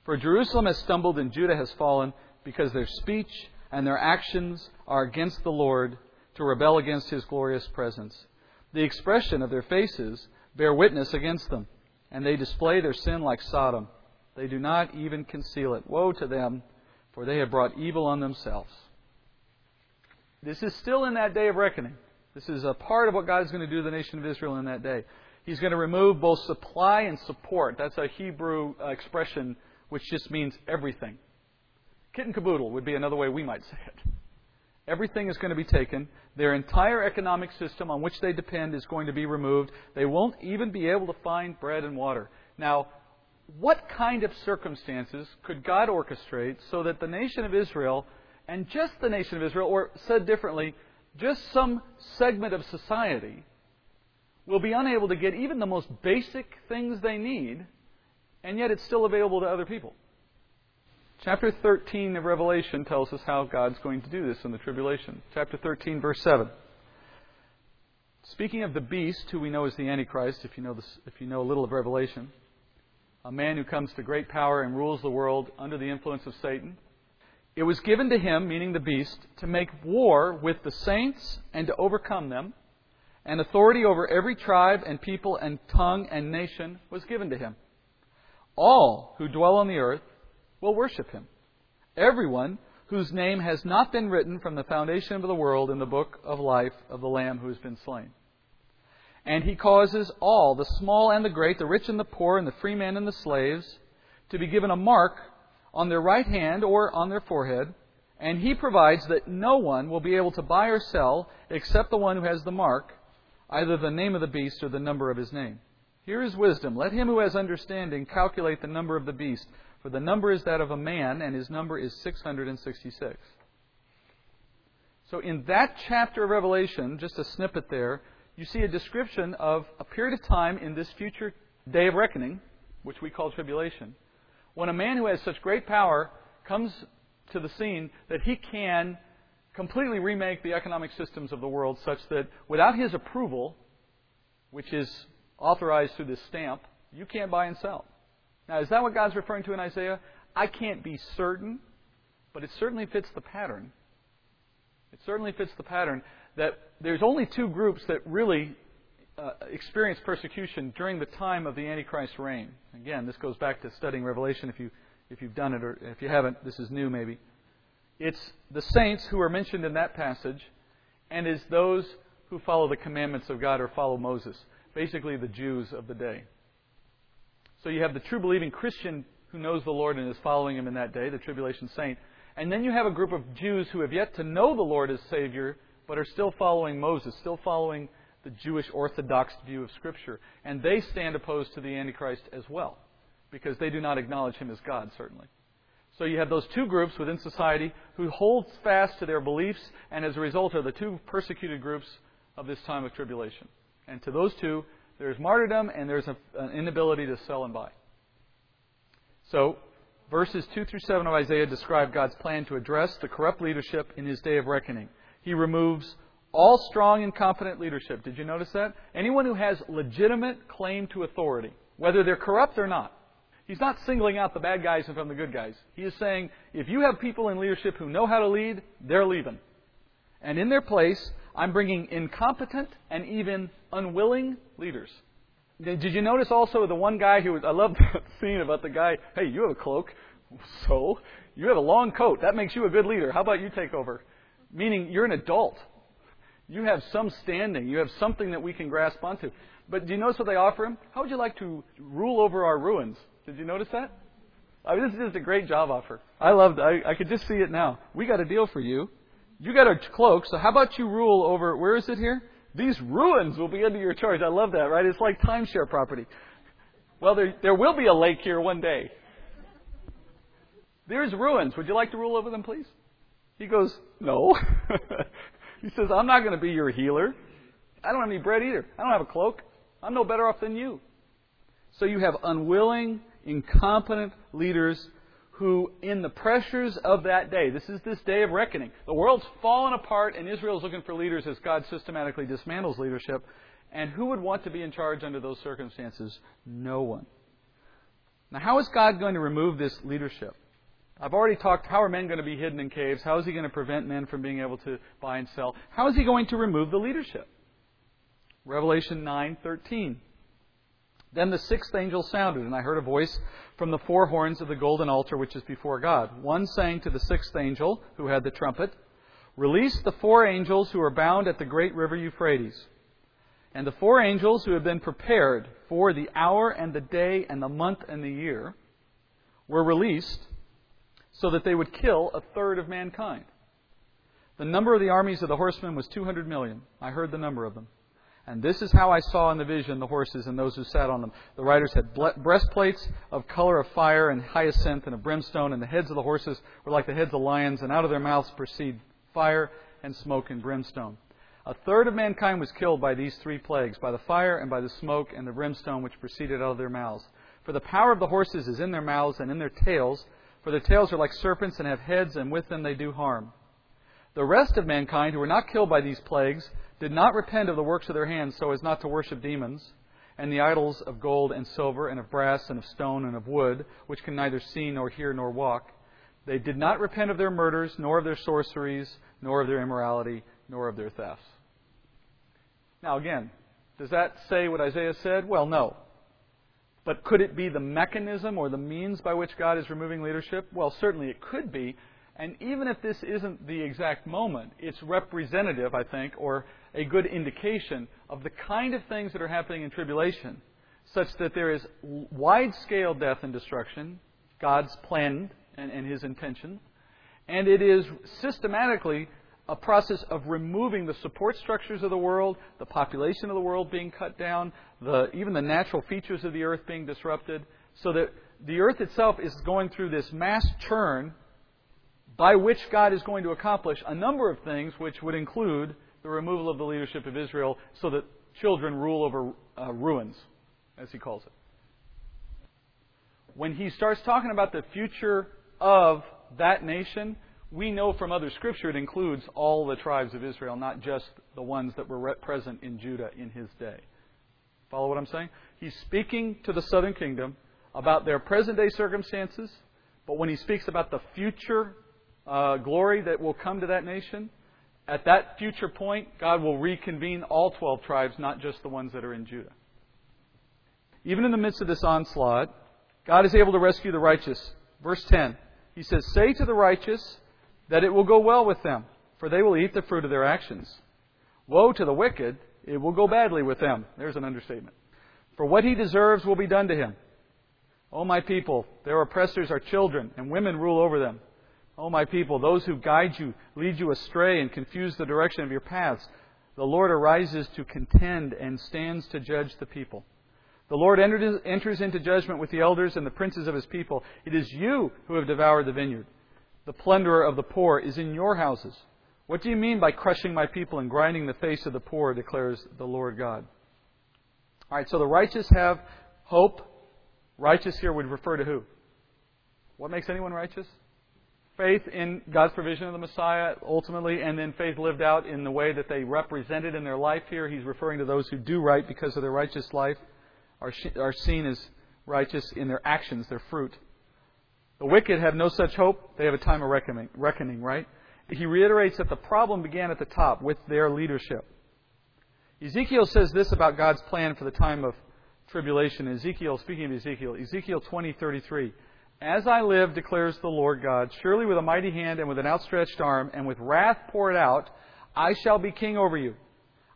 For Jerusalem has stumbled and Judah has fallen, because their speech and their actions are against the Lord to rebel against his glorious presence. The expression of their faces bear witness against them and they display their sin like Sodom. They do not even conceal it. Woe to them, for they have brought evil on themselves. This is still in that day of reckoning. This is a part of what God is going to do to the nation of Israel in that day. He's going to remove both supply and support. That's a Hebrew uh, expression which just means everything. Kit and caboodle would be another way we might say it. Everything is going to be taken. Their entire economic system on which they depend is going to be removed. They won't even be able to find bread and water. Now, what kind of circumstances could God orchestrate so that the nation of Israel, and just the nation of Israel, or said differently, just some segment of society, will be unable to get even the most basic things they need, and yet it's still available to other people? Chapter 13 of Revelation tells us how God's going to do this in the tribulation. Chapter 13, verse 7. Speaking of the beast, who we know is the Antichrist, if you know, this, if you know a little of Revelation, a man who comes to great power and rules the world under the influence of Satan. It was given to him, meaning the beast, to make war with the saints and to overcome them, and authority over every tribe and people and tongue and nation was given to him. All who dwell on the earth will worship him. Everyone whose name has not been written from the foundation of the world in the book of life of the Lamb who has been slain. And he causes all, the small and the great, the rich and the poor, and the free man and the slaves, to be given a mark on their right hand or on their forehead. And he provides that no one will be able to buy or sell except the one who has the mark, either the name of the beast or the number of his name. Here is wisdom. Let him who has understanding calculate the number of the beast, for the number is that of a man, and his number is 666. So, in that chapter of Revelation, just a snippet there, you see a description of a period of time in this future day of reckoning, which we call tribulation, when a man who has such great power comes to the scene that he can completely remake the economic systems of the world such that without his approval, which is authorized through this stamp, you can't buy and sell. Now, is that what God's referring to in Isaiah? I can't be certain, but it certainly fits the pattern. It certainly fits the pattern that there's only two groups that really uh, experience persecution during the time of the Antichrist reign. Again, this goes back to studying Revelation if, you, if you've done it, or if you haven't, this is new maybe. It's the saints who are mentioned in that passage, and is those who follow the commandments of God or follow Moses. Basically, the Jews of the day. So you have the true believing Christian who knows the Lord and is following him in that day, the tribulation saint. And then you have a group of Jews who have yet to know the Lord as Savior but are still following Moses, still following the Jewish Orthodox view of Scripture. And they stand opposed to the Antichrist as well, because they do not acknowledge him as God, certainly. So you have those two groups within society who hold fast to their beliefs, and as a result are the two persecuted groups of this time of tribulation. And to those two, there's martyrdom and there's an inability to sell and buy. So, verses 2 through 7 of Isaiah describe God's plan to address the corrupt leadership in his day of reckoning. He removes all strong and competent leadership. Did you notice that? Anyone who has legitimate claim to authority, whether they're corrupt or not. He's not singling out the bad guys from the good guys. He is saying, if you have people in leadership who know how to lead, they're leaving. And in their place, I'm bringing incompetent and even unwilling leaders. Did you notice also the one guy who was, I love [LAUGHS] that scene about the guy, hey, you have a cloak. So? You have a long coat. That makes you a good leader. How about you take over? meaning you're an adult. You have some standing. You have something that we can grasp onto. But do you notice what they offer him? How would you like to rule over our ruins? Did you notice that? I mean, this is just a great job offer. I loved. I, I could just see it now. We got a deal for you. You got a cloak, so how about you rule over? Where is it here? These ruins will be under your charge. I love that, right? It's like timeshare property. Well, there there will be a lake here one day. There's ruins. Would you like to rule over them, please? He goes, No. [LAUGHS] he says, I'm not going to be your healer. I don't have any bread either. I don't have a cloak. I'm no better off than you. So you have unwilling, incompetent leaders who, in the pressures of that day, this is this day of reckoning. The world's fallen apart, and Israel's looking for leaders as God systematically dismantles leadership. And who would want to be in charge under those circumstances? No one. Now, how is God going to remove this leadership? I've already talked how are men going to be hidden in caves? How is he going to prevent men from being able to buy and sell? How is he going to remove the leadership? Revelation 9:13. Then the sixth angel sounded, and I heard a voice from the four horns of the golden altar which is before God. One saying to the sixth angel, who had the trumpet, Release the four angels who are bound at the great river Euphrates. And the four angels who had been prepared for the hour and the day and the month and the year were released so that they would kill a third of mankind. The number of the armies of the horsemen was 200 million. I heard the number of them. And this is how I saw in the vision the horses and those who sat on them. The riders had breastplates of color of fire and hyacinth and of brimstone, and the heads of the horses were like the heads of lions, and out of their mouths proceed fire and smoke and brimstone. A third of mankind was killed by these three plagues, by the fire and by the smoke and the brimstone which proceeded out of their mouths. For the power of the horses is in their mouths and in their tails, for their tails are like serpents and have heads, and with them they do harm. The rest of mankind who were not killed by these plagues did not repent of the works of their hands so as not to worship demons and the idols of gold and silver and of brass and of stone and of wood, which can neither see nor hear nor walk. They did not repent of their murders, nor of their sorceries, nor of their immorality, nor of their thefts. Now, again, does that say what Isaiah said? Well, no. But could it be the mechanism or the means by which God is removing leadership? Well, certainly it could be. And even if this isn't the exact moment, it's representative, I think, or a good indication of the kind of things that are happening in tribulation, such that there is wide scale death and destruction, God's plan and, and His intention, and it is systematically a process of removing the support structures of the world, the population of the world being cut down, the, even the natural features of the earth being disrupted, so that the earth itself is going through this mass churn by which God is going to accomplish a number of things, which would include the removal of the leadership of Israel so that children rule over uh, ruins, as he calls it. When he starts talking about the future of that nation, we know from other scripture it includes all the tribes of Israel, not just the ones that were present in Judah in his day. Follow what I'm saying? He's speaking to the southern kingdom about their present day circumstances, but when he speaks about the future uh, glory that will come to that nation, at that future point, God will reconvene all 12 tribes, not just the ones that are in Judah. Even in the midst of this onslaught, God is able to rescue the righteous. Verse 10, he says, Say to the righteous that it will go well with them, for they will eat the fruit of their actions. Woe to the wicked, it will go badly with them. There's an understatement. For what he deserves will be done to him. O my people, their oppressors are children, and women rule over them. O my people, those who guide you lead you astray and confuse the direction of your paths. The Lord arises to contend and stands to judge the people. The Lord enters into judgment with the elders and the princes of his people. It is you who have devoured the vineyard. The plunderer of the poor is in your houses. What do you mean by crushing my people and grinding the face of the poor, declares the Lord God? All right, so the righteous have hope. Righteous here would refer to who? What makes anyone righteous? Faith in God's provision of the Messiah ultimately, and then faith lived out in the way that they represented in their life here. He's referring to those who do right because of their righteous life, are, are seen as righteous in their actions, their fruit. The wicked have no such hope. They have a time of reckoning, reckoning, right? He reiterates that the problem began at the top with their leadership. Ezekiel says this about God's plan for the time of tribulation. Ezekiel, speaking of Ezekiel, Ezekiel 20:33. As I live, declares the Lord God, surely with a mighty hand and with an outstretched arm and with wrath poured out, I shall be king over you.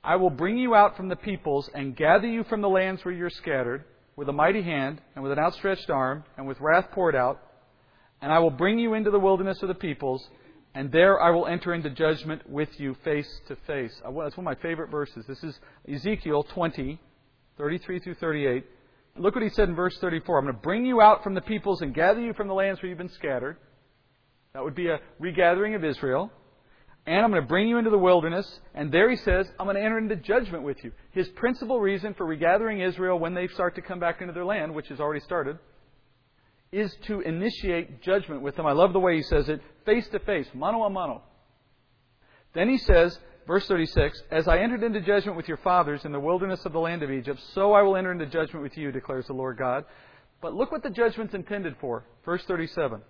I will bring you out from the peoples and gather you from the lands where you're scattered with a mighty hand and with an outstretched arm and with wrath poured out. And I will bring you into the wilderness of the peoples, and there I will enter into judgment with you face to face. Uh, that's one of my favorite verses. This is Ezekiel 20, 33 through 38. Look what he said in verse 34. I'm going to bring you out from the peoples and gather you from the lands where you've been scattered. That would be a regathering of Israel. And I'm going to bring you into the wilderness. And there he says, I'm going to enter into judgment with you. His principal reason for regathering Israel when they start to come back into their land, which has already started, is to initiate judgment with them. I love the way he says it face to face, mano a mano. Then he says, Verse 36 As I entered into judgment with your fathers in the wilderness of the land of Egypt, so I will enter into judgment with you, declares the Lord God. But look what the judgment's intended for. Verse 37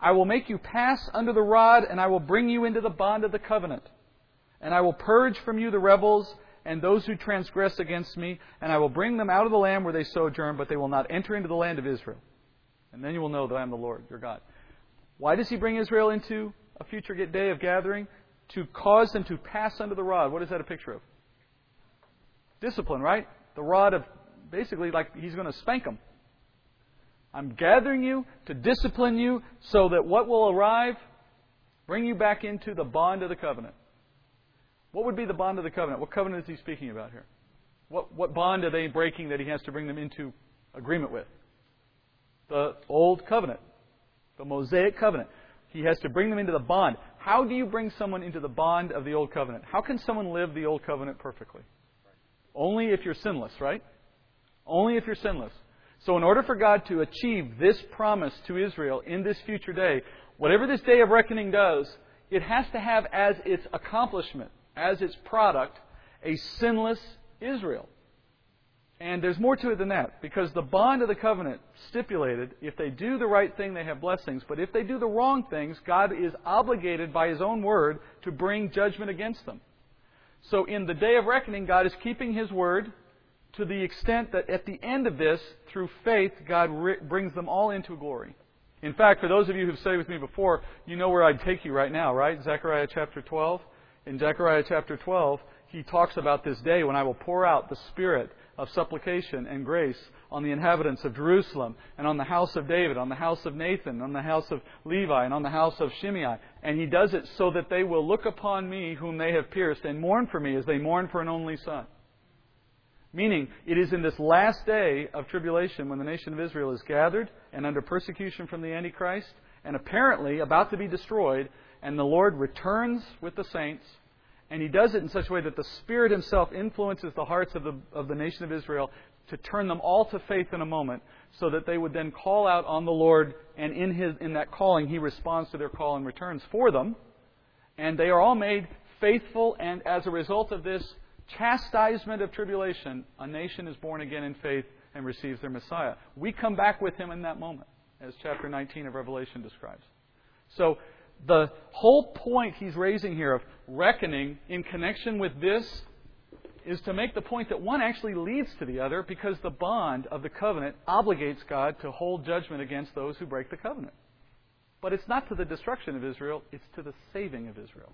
I will make you pass under the rod, and I will bring you into the bond of the covenant. And I will purge from you the rebels, and those who transgress against me, and I will bring them out of the land where they sojourn, but they will not enter into the land of Israel. And then you will know that I am the Lord, your God. Why does he bring Israel into a future day of gathering? To cause them to pass under the rod. What is that a picture of? Discipline, right? The rod of basically like he's going to spank them. I'm gathering you to discipline you so that what will arrive? Bring you back into the bond of the covenant. What would be the bond of the covenant? What covenant is he speaking about here? What, what bond are they breaking that he has to bring them into agreement with? The old covenant, the Mosaic covenant. He has to bring them into the bond. How do you bring someone into the bond of the old covenant? How can someone live the old covenant perfectly? Only if you're sinless, right? Only if you're sinless. So, in order for God to achieve this promise to Israel in this future day, whatever this day of reckoning does, it has to have as its accomplishment, as its product, a sinless Israel. And there's more to it than that, because the bond of the covenant stipulated if they do the right thing, they have blessings. But if they do the wrong things, God is obligated by His own word to bring judgment against them. So in the day of reckoning, God is keeping His word to the extent that at the end of this, through faith, God re- brings them all into glory. In fact, for those of you who've studied with me before, you know where I'd take you right now, right? Zechariah chapter 12. In Zechariah chapter 12, he talks about this day when I will pour out the Spirit of supplication and grace on the inhabitants of Jerusalem and on the house of David, on the house of Nathan, on the house of Levi, and on the house of Shimei. And he does it so that they will look upon me whom they have pierced and mourn for me as they mourn for an only son. Meaning, it is in this last day of tribulation when the nation of Israel is gathered and under persecution from the Antichrist and apparently about to be destroyed, and the Lord returns with the saints and he does it in such a way that the Spirit himself influences the hearts of the, of the nation of Israel to turn them all to faith in a moment, so that they would then call out on the Lord, and in, his, in that calling, he responds to their call and returns for them. And they are all made faithful, and as a result of this chastisement of tribulation, a nation is born again in faith and receives their Messiah. We come back with him in that moment, as chapter 19 of Revelation describes. So, the whole point he's raising here of reckoning in connection with this is to make the point that one actually leads to the other because the bond of the covenant obligates God to hold judgment against those who break the covenant. But it's not to the destruction of Israel, it's to the saving of Israel.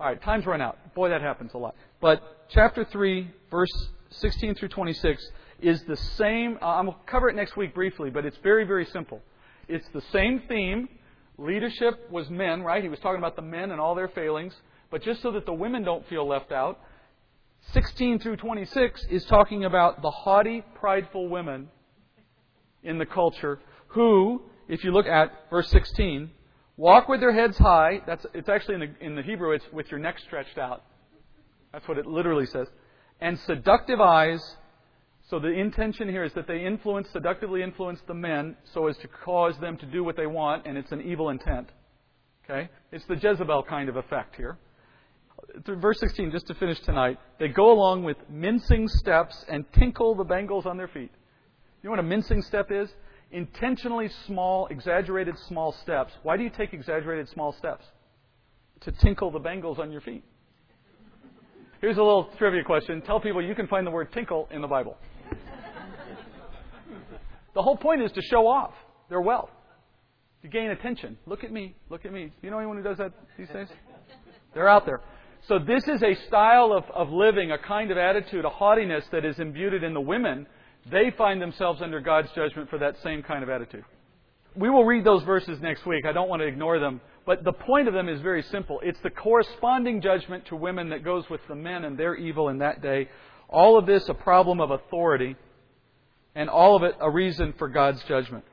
All right, time's run out. Boy, that happens a lot. But chapter 3, verse 16 through 26 is the same. Uh, I'm going to cover it next week briefly, but it's very, very simple. It's the same theme Leadership was men, right? He was talking about the men and all their failings. But just so that the women don't feel left out, 16 through 26 is talking about the haughty, prideful women in the culture who, if you look at verse 16, walk with their heads high. That's, it's actually in the, in the Hebrew, it's with your neck stretched out. That's what it literally says. And seductive eyes so the intention here is that they influence, seductively influence the men so as to cause them to do what they want, and it's an evil intent. Okay? It's the Jezebel kind of effect here. Verse 16, just to finish tonight, they go along with mincing steps and tinkle the bangles on their feet. You know what a mincing step is? Intentionally small, exaggerated small steps. Why do you take exaggerated small steps? To tinkle the bangles on your feet. Here's a little trivia question. Tell people you can find the word tinkle in the Bible. The whole point is to show off their wealth, to gain attention. Look at me, look at me. You know anyone who does that these days? [LAUGHS] They're out there. So this is a style of, of living, a kind of attitude, a haughtiness that is imbued in the women. They find themselves under God's judgment for that same kind of attitude. We will read those verses next week. I don't want to ignore them. But the point of them is very simple. It's the corresponding judgment to women that goes with the men and their evil in that day. All of this a problem of authority and all of it a reason for God's judgment.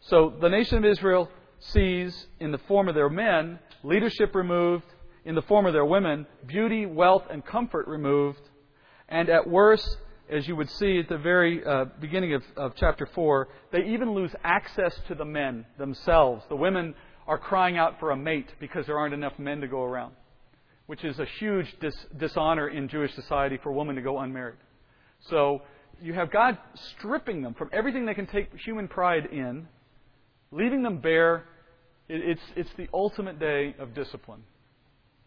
So the nation of Israel sees in the form of their men leadership removed, in the form of their women beauty, wealth, and comfort removed, and at worst, as you would see at the very uh, beginning of, of chapter 4, they even lose access to the men themselves. The women are crying out for a mate because there aren't enough men to go around, which is a huge dis- dishonor in Jewish society for a woman to go unmarried. So you have God stripping them from everything they can take human pride in, leaving them bare. It's, it's the ultimate day of discipline.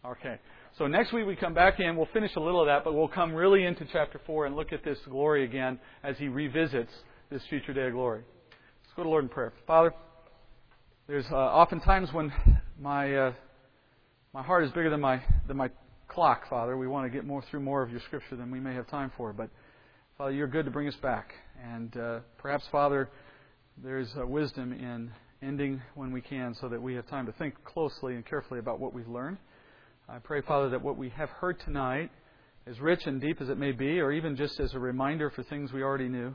Okay. So next week we come back in. We'll finish a little of that, but we'll come really into chapter 4 and look at this glory again as he revisits this future day of glory. Let's go to Lord in prayer. Father, there's uh, often times when my uh, my heart is bigger than my than my clock, Father. We want to get more through more of your Scripture than we may have time for, but Father, you're good to bring us back, and uh, perhaps, Father, there's uh, wisdom in ending when we can, so that we have time to think closely and carefully about what we've learned. I pray, Father, that what we have heard tonight, as rich and deep as it may be, or even just as a reminder for things we already knew,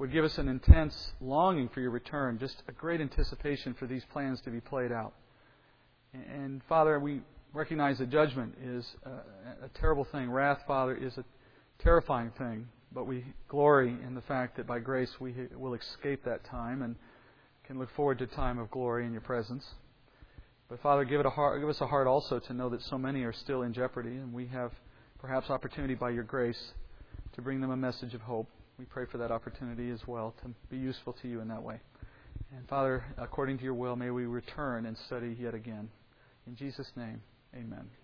would give us an intense longing for your return, just a great anticipation for these plans to be played out. And Father, we recognize that judgment is a, a terrible thing. Wrath, Father, is a terrifying thing. But we glory in the fact that by grace we will escape that time and can look forward to time of glory in your presence. But Father, give, it a heart, give us a heart also to know that so many are still in jeopardy, and we have perhaps opportunity by your grace to bring them a message of hope. We pray for that opportunity as well to be useful to you in that way. And Father, according to your will, may we return and study yet again. In Jesus' name, amen.